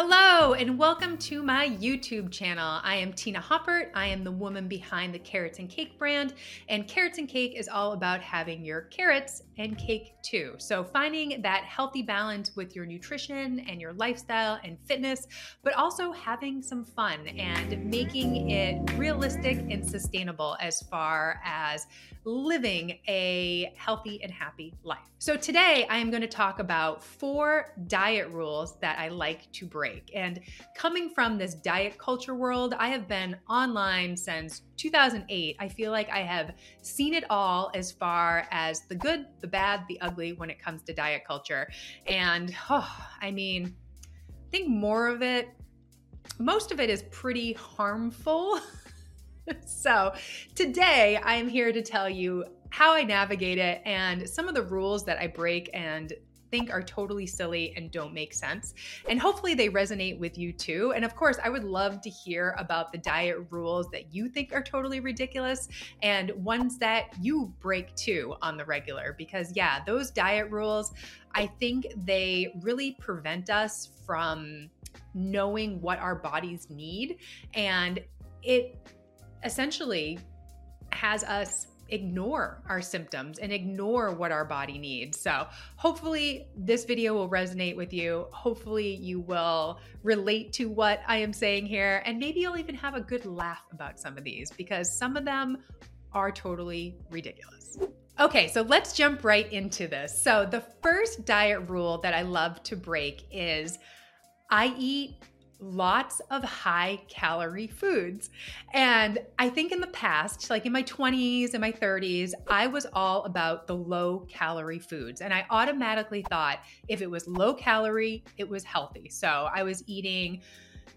Hello, and welcome to my YouTube channel. I am Tina Haupert. I am the woman behind the Carrots and Cake brand, and Carrots and Cake is all about having your carrots and cake too. So, finding that healthy balance with your nutrition and your lifestyle and fitness, but also having some fun and making it realistic and sustainable as far as living a healthy and happy life. So, today I am going to talk about four diet rules that I like to break. And coming from this diet culture world, I have been online since 2008. I feel like I have seen it all as far as the good, the bad, the ugly when it comes to diet culture. And oh, I mean, I think more of it, most of it is pretty harmful. so, today I am here to tell you how I navigate it and some of the rules that I break and think are totally silly and don't make sense. And hopefully they resonate with you too. And of course, I would love to hear about the diet rules that you think are totally ridiculous and ones that you break too on the regular. Because, yeah, those diet rules, I think they really prevent us from knowing what our bodies need. And it essentially has us ignore our symptoms and ignore what our body needs. So, hopefully, this video will resonate with you. Hopefully, you will relate to what I am saying here, and maybe you'll even have a good laugh about some of these because some of them are totally ridiculous. Okay, so let's jump right into this. So, the first diet rule that I love to break is I eat lots of high calorie foods. And I think in the past, like in my 20s and my 30s, I was all about the low calorie foods. And I automatically thought if it was low calorie, it was healthy. So I was eating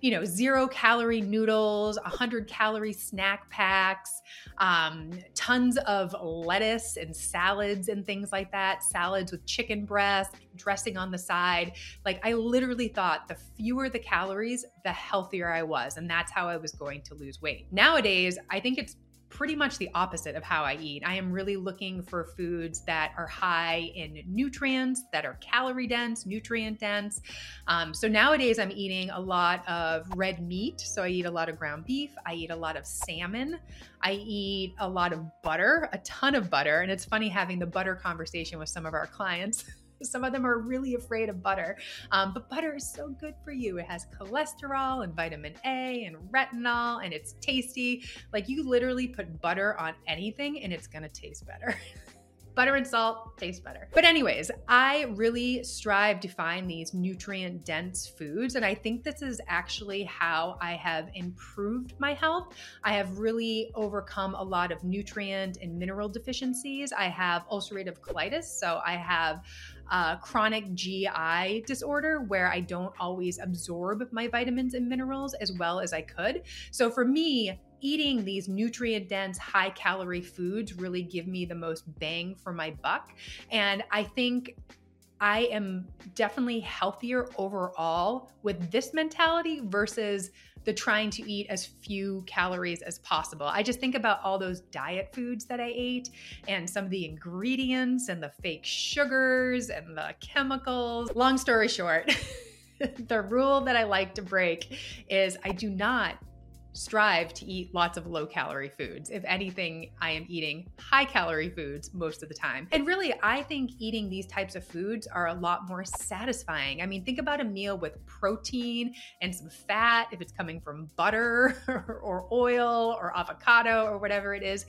you know, zero calorie noodles, 100 calorie snack packs, um, tons of lettuce and salads and things like that, salads with chicken breast, dressing on the side. Like, I literally thought the fewer the calories, the healthier I was. And that's how I was going to lose weight. Nowadays, I think it's pretty much the opposite of how I eat. I am really looking for foods that are high in nutrients, that are calorie dense, nutrient dense. Um, so nowadays, I'm eating a lot of red meat. So I eat a lot of ground beef, I eat a lot of salmon, I eat a lot of butter, a ton of butter. And it's funny having the butter conversation with some of our clients. Some of them are really afraid of butter, um, but butter is so good for you. It has cholesterol and vitamin A and retinol, and it's tasty. Like you literally put butter on anything, and it's gonna taste better. butter and salt taste better. But, anyways, I really strive to find these nutrient dense foods. And I think this is actually how I have improved my health. I have really overcome a lot of nutrient and mineral deficiencies. I have ulcerative colitis. So, I have uh, chronic GI disorder where I don't always absorb my vitamins and minerals as well as I could. So for me, eating these nutrient dense, high calorie foods really give me the most bang for my buck. And I think I am definitely healthier overall with this mentality versus the trying to eat as few calories as possible. I just think about all those diet foods that I ate and some of the ingredients and the fake sugars and the chemicals. Long story short, the rule that I like to break is I do not strive to eat lots of low calorie foods. If anything, I am eating high calorie foods most of the time. And really, I think eating these types of foods are a lot more satisfying. I mean, think about a meal with protein and some fat, if it's coming from butter or oil or avocado or whatever it is.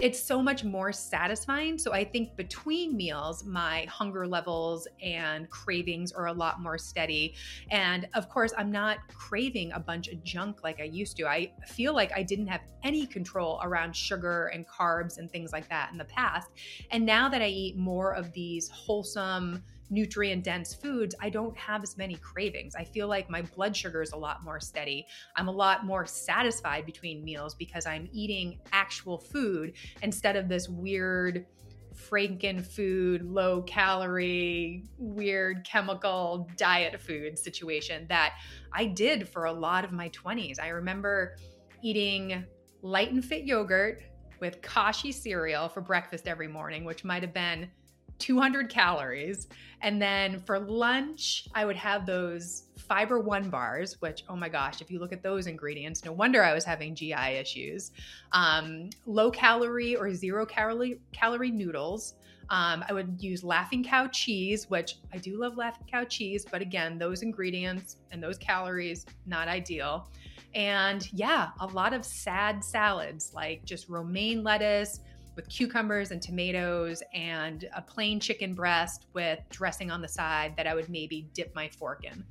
It's so much more satisfying. So I think between meals, my hunger levels and cravings are a lot more steady. And of course, I'm not craving a bunch of junk like I used to. I feel like I didn't have any control around sugar and carbs and things like that in the past. And now that I eat more of these wholesome, nutrient dense foods, I don't have as many cravings. I feel like my blood sugar is a lot more steady. I'm a lot more satisfied between meals because I'm eating actual food instead of this weird franken food, low calorie, weird chemical diet food situation that I did for a lot of my 20s. I remember eating light and fit yogurt with Kashi cereal for breakfast every morning, which might have been 200 calories. And then for lunch, I would have those fiber one bars, which, oh my gosh, if you look at those ingredients, no wonder I was having GI issues. Um, low calorie or zero calorie, calorie noodles. Um, I would use Laughing Cow cheese, which I do love Laughing Cow cheese, but again, those ingredients and those calories, not ideal. And yeah, a lot of sad salads like just romaine lettuce with cucumbers and tomatoes and a plain chicken breast with dressing on the side that I would maybe dip my fork in.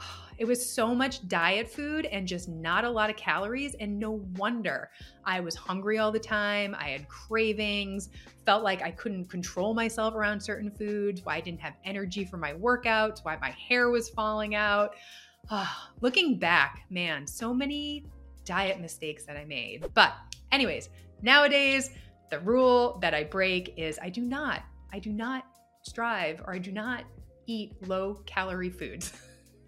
It was so much diet food and just not a lot of calories. And no wonder I was hungry all the time. I had cravings, felt like I couldn't control myself around certain foods, why I didn't have energy for my workouts, why my hair was falling out. looking back, man, so many diet mistakes that I made. But, anyways, nowadays, the rule that I break is I do not, I do not strive or I do not eat low calorie foods.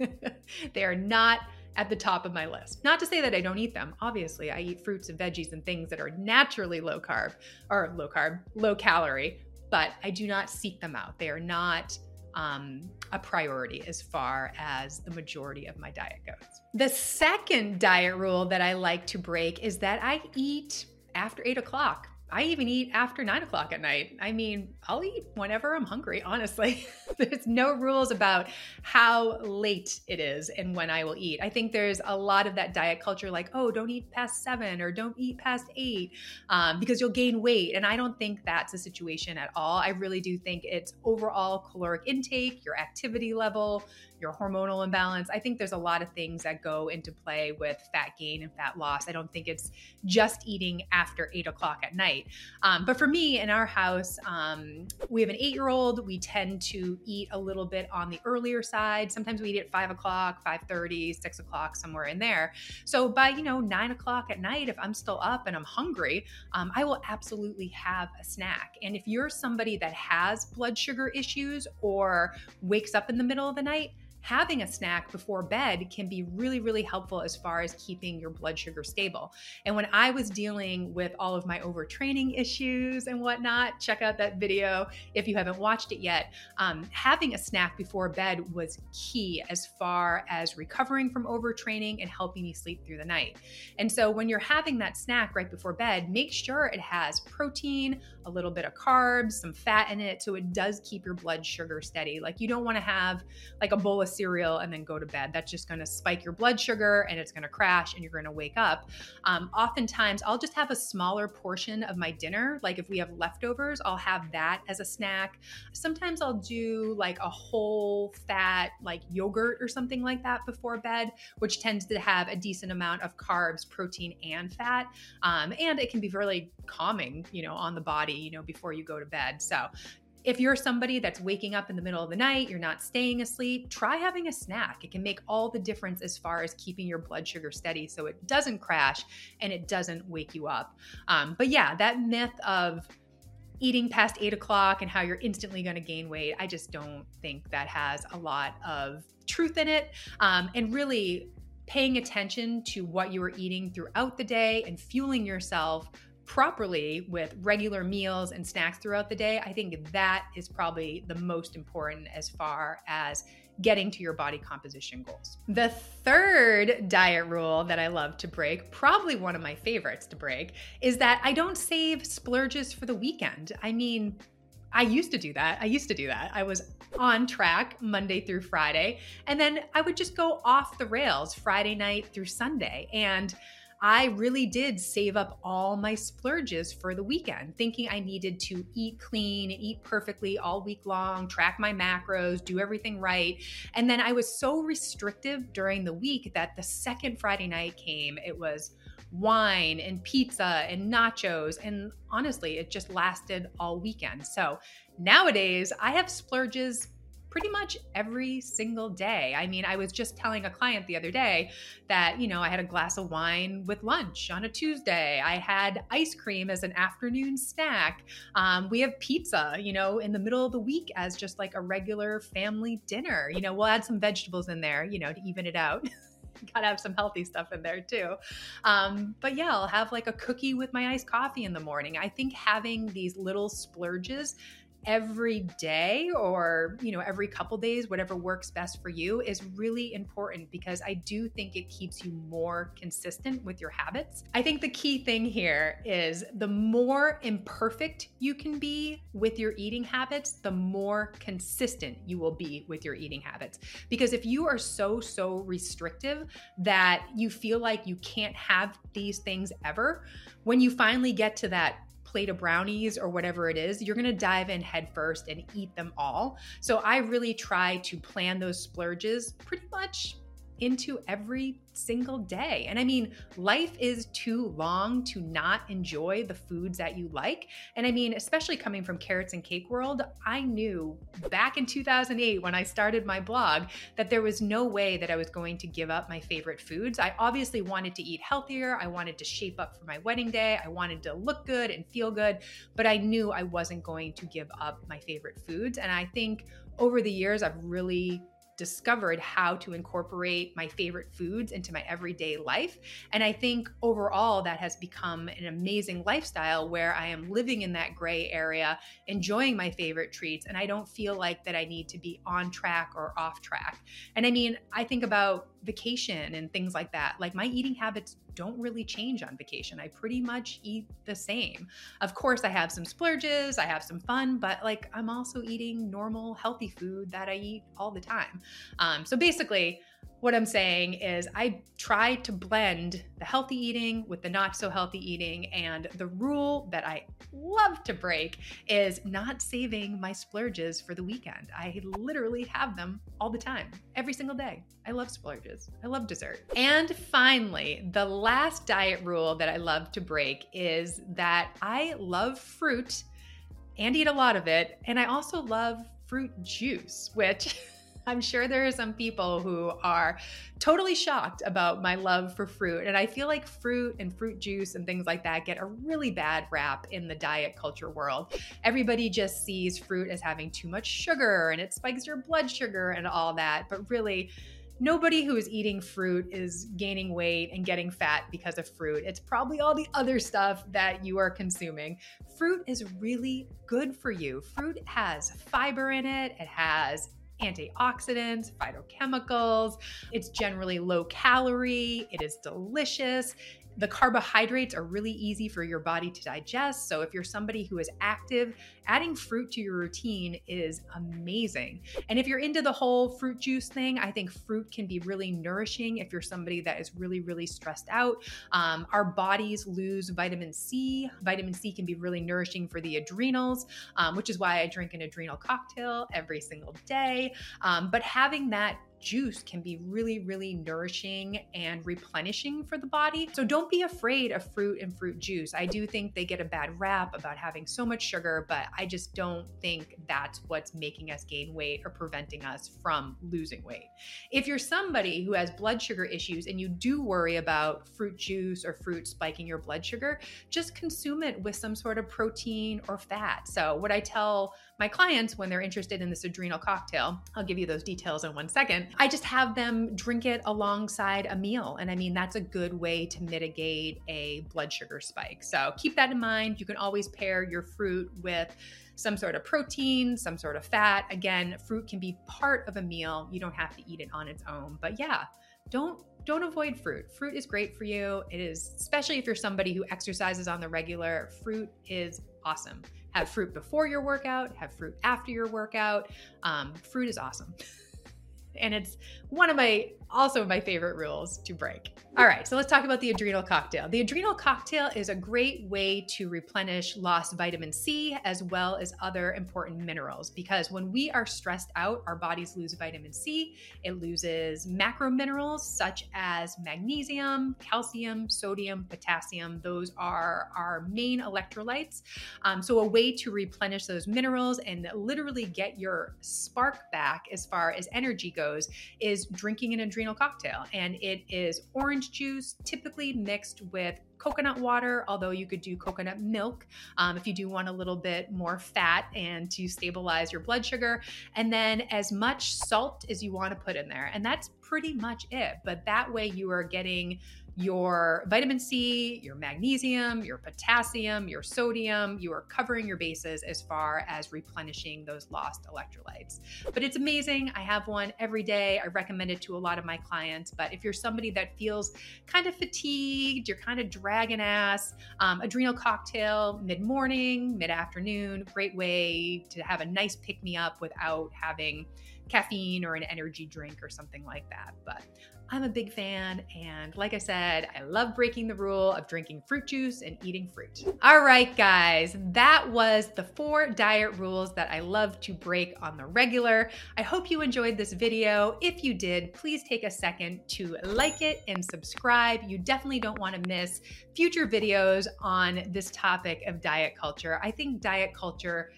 they are not at the top of my list. Not to say that I don't eat them. Obviously, I eat fruits and veggies and things that are naturally low carb or low carb, low calorie, but I do not seek them out. They are not um, a priority as far as the majority of my diet goes. The second diet rule that I like to break is that I eat after eight o'clock. I even eat after nine o'clock at night. I mean, I'll eat whenever I'm hungry, honestly. there's no rules about how late it is and when I will eat. I think there's a lot of that diet culture like, oh, don't eat past seven or don't eat past eight um, because you'll gain weight. And I don't think that's a situation at all. I really do think it's overall caloric intake, your activity level, your hormonal imbalance. I think there's a lot of things that go into play with fat gain and fat loss. I don't think it's just eating after eight o'clock at night. Um, but for me in our house, um, we have an eight year old. We tend to eat a little bit on the earlier side. Sometimes we eat at five o'clock, 5.30, 6 o'clock, somewhere in there. So by, you know, nine o'clock at night, if I'm still up and I'm hungry, um, I will absolutely have a snack. And if you're somebody that has blood sugar issues or wakes up in the middle of the night, having a snack before bed can be really, really helpful as far as keeping your blood sugar stable. And when I was dealing with all of my overtraining issues and whatnot, check out that video if you haven't watched it yet. Um, having a snack before bed was key as far as recovering from overtraining and helping me sleep through the night. And so when you're having that snack right before bed, make sure it has protein, a little bit of carbs, some fat in it, so it does keep your blood sugar steady. Like you don't want to have like a bowl of cereal and then go to bed. That's just going to spike your blood sugar and it's going to crash and you're going to wake up. Um, oftentimes, I'll just have a smaller portion of my dinner. Like if we have leftovers, I'll have that as a snack. Sometimes I'll do like a whole fat, like yogurt or something like that before bed, which tends to have a decent amount of carbs, protein, and fat. Um, and it can be really calming, you know, on the body, you know, before you go to bed. So if you're somebody that's waking up in the middle of the night, you're not staying asleep, try having a snack. It can make all the difference as far as keeping your blood sugar steady so it doesn't crash and it doesn't wake you up. Um, but yeah, that myth of eating past eight o'clock and how you're instantly going to gain weight, I just don't think that has a lot of truth in it. Um, and really, paying attention to what you are eating throughout the day and fueling yourself properly with regular meals and snacks throughout the day, I think that is probably the most important as far as getting to your body composition goals. The third diet rule that I love to break, probably one of my favorites to break, is that I don't save splurges for the weekend. I mean, I used to do that. I used to do that. I was on track Monday through Friday, and then I would just go off the rails Friday night through Sunday. And I really did save up all my splurges for the weekend, thinking I needed to eat clean and eat perfectly all week long, track my macros, do everything right. And then I was so restrictive during the week that the second Friday night came, it was wine and pizza and nachos. And honestly, it just lasted all weekend. So nowadays, I have splurges pretty much every single day. I mean, I was just telling a client the other day that, you know, I had a glass of wine with lunch on a Tuesday. I had ice cream as an afternoon snack. Um, we have pizza, you know, in the middle of the week as just like a regular family dinner. You know, we'll add some vegetables in there, you know, to even it out. gotta have some healthy stuff in there too. Um, but yeah, I'll have like a cookie with my iced coffee in the morning. I think having these little splurges every day or you know every couple days whatever works best for you is really important because i do think it keeps you more consistent with your habits. I think the key thing here is the more imperfect you can be with your eating habits the more consistent you will be with your eating habits. Because if you are so so restrictive that you feel like you can't have these things ever when you finally get to that plate of brownies or whatever it is, you're going to dive in headfirst and eat them all. So I really try to plan those splurges pretty much into every single day. And I mean, life is too long to not enjoy the foods that you like. And I mean, especially coming from Carrots and Cake World, I knew back in 2008 when I started my blog that there was no way that I was going to give up my favorite foods. I obviously wanted to eat healthier, I wanted to shape up for my wedding day, I wanted to look good and feel good, but I knew I wasn't going to give up my favorite foods. And I think over the years, I've really discovered how to incorporate my favorite foods into my everyday life. And I think overall that has become an amazing lifestyle where I am living in that gray area, enjoying my favorite treats, and I don't feel like that I need to be on track or off track. And I mean, I think about vacation and things like that. Like my eating habits don't really change on vacation. I pretty much eat the same. Of course, I have some splurges, I have some fun, but like I'm also eating normal, healthy food that I eat all the time. Um, so basically, what I'm saying is, I try to blend the healthy eating with the not so healthy eating. And the rule that I love to break is not saving my splurges for the weekend. I literally have them all the time, every single day. I love splurges, I love dessert. And finally, the last diet rule that I love to break is that I love fruit and eat a lot of it. And I also love fruit juice, which I'm sure there are some people who are totally shocked about my love for fruit. And I feel like fruit and fruit juice and things like that get a really bad rap in the diet culture world. Everybody just sees fruit as having too much sugar and it spikes your blood sugar and all that. But really, nobody who is eating fruit is gaining weight and getting fat because of fruit. It's probably all the other stuff that you are consuming. Fruit is really good for you. Fruit has fiber in it, it has antioxidants, phytochemicals. It's generally low calorie, it is delicious, the carbohydrates are really easy for your body to digest. So, if you're somebody who is active, adding fruit to your routine is amazing. And if you're into the whole fruit juice thing, I think fruit can be really nourishing if you're somebody that is really, really stressed out. Um, our bodies lose vitamin C. Vitamin C can be really nourishing for the adrenals, um, which is why I drink an adrenal cocktail every single day. Um, but having that juice can be really, really nourishing and replenishing for the body. So don't be afraid of fruit and fruit juice. I do think they get a bad rap about having so much sugar, but I just don't think that's what's making us gain weight or preventing us from losing weight. If you're somebody who has blood sugar issues and you do worry about fruit juice or fruit spiking your blood sugar, just consume it with some sort of protein or fat. So, what I tell my clients when they're interested in this adrenal cocktail, I'll give you those details in one second. I just have them drink it alongside a meal. And I mean, that's a good way to mitigate a blood sugar spike. So keep that in mind. You can always pair your fruit with some sort of protein, some sort of fat. Again, fruit can be part of a meal. You don't have to eat it on its own. But yeah, don't don't avoid fruit. Fruit is great for you. It is especially if you're somebody who exercises on the regular. Fruit is awesome. Have fruit before your workout, have fruit after your workout. Um, fruit is awesome. and it's one of my also my favorite rules to break. All right, so let's talk about the adrenal cocktail. The adrenal cocktail is a great way to replenish lost vitamin C as well as other important minerals because when we are stressed out, our bodies lose vitamin C. It loses macro minerals such as magnesium, calcium, sodium, potassium. Those are our main electrolytes. Um, so, a way to replenish those minerals and literally get your spark back as far as energy goes is drinking an adrenal cocktail. And it is orange juice, typically mixed with coconut water, although you could do coconut milk um, if you do want a little bit more fat and to stabilize your blood sugar. And then as much salt as you want to put in there. And that's pretty much it. But that way you are getting your vitamin C, your magnesium, your potassium, your sodium. You are covering your bases as far as replenishing those lost electrolytes. But it's amazing. I have one every day. I recommend it to a lot of my clients. But if you're somebody that feels kind of fatigued, you're kind of dragging ass, um, adrenal cocktail mid morning, mid afternoon, great way to have a nice pick me up without having caffeine or an energy drink or something like that. But I'm a big fan. And like I said, I love breaking the rule of drinking fruit juice and eating fruit. All right, guys, that was the four diet rules that I love to break on the regular. I hope you enjoyed this video. If you did, please take a second to like it and subscribe. You definitely don't want to miss future videos on this topic of diet culture. I think diet culture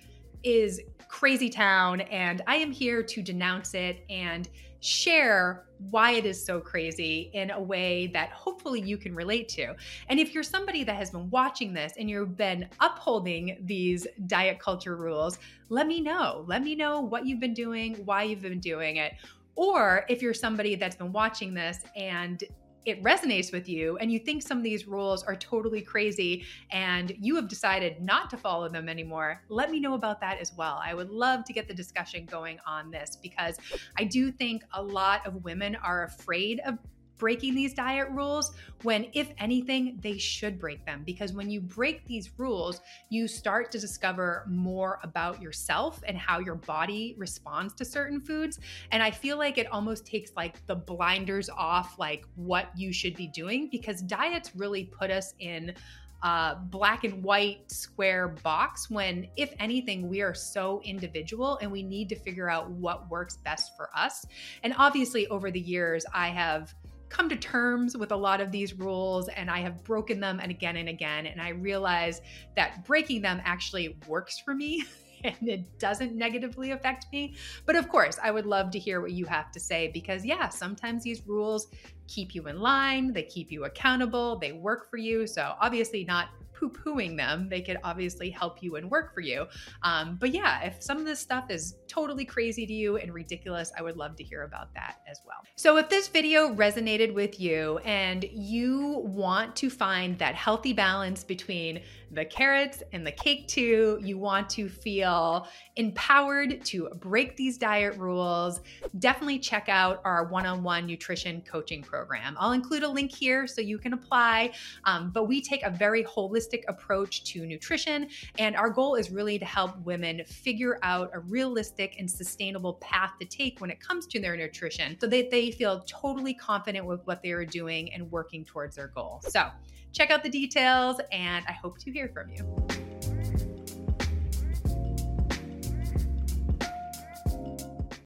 is crazy town, and I am here to denounce it and share why it is so crazy in a way that hopefully you can relate to. And if you're somebody that has been watching this and you've been upholding these diet culture rules, let me know. Let me know what you've been doing, why you've been doing it. Or if you're somebody that's been watching this and it resonates with you and you think some of these rules are totally crazy and you have decided not to follow them anymore, let me know about that as well. I would love to get the discussion going on this because I do think a lot of women are afraid of breaking these diet rules when, if anything, they should break them. Because when you break these rules, you start to discover more about yourself and how your body responds to certain foods. And I feel like it almost takes like the blinders off, like what you should be doing, because diets really put us in a black and white square box when, if anything, we are so individual and we need to figure out what works best for us. And obviously, over the years, I have come to terms with a lot of these rules and I have broken them and again and again. And I realize that breaking them actually works for me. and it doesn't negatively affect me. But of course, I would love to hear what you have to say because, yeah, sometimes these rules keep you in line, they keep you accountable, they work for you. So, obviously, not poo pooing them. They could obviously help you and work for you. Um, but yeah, if some of this stuff is totally crazy to you and ridiculous, I would love to hear about that as well. So if this video resonated with you and you want to find that healthy balance between the carrots and the cake too, you want to feel empowered to break these diet rules, definitely check out our one on one nutrition coaching program. I'll include a link here so you can apply. Um, but we take a very holistic approach to nutrition, and our goal is really to help women figure out a realistic and sustainable path to take when it comes to their nutrition so that they feel totally confident with what they are doing and working towards their goal. So, check out the details, and I hope to hear from you.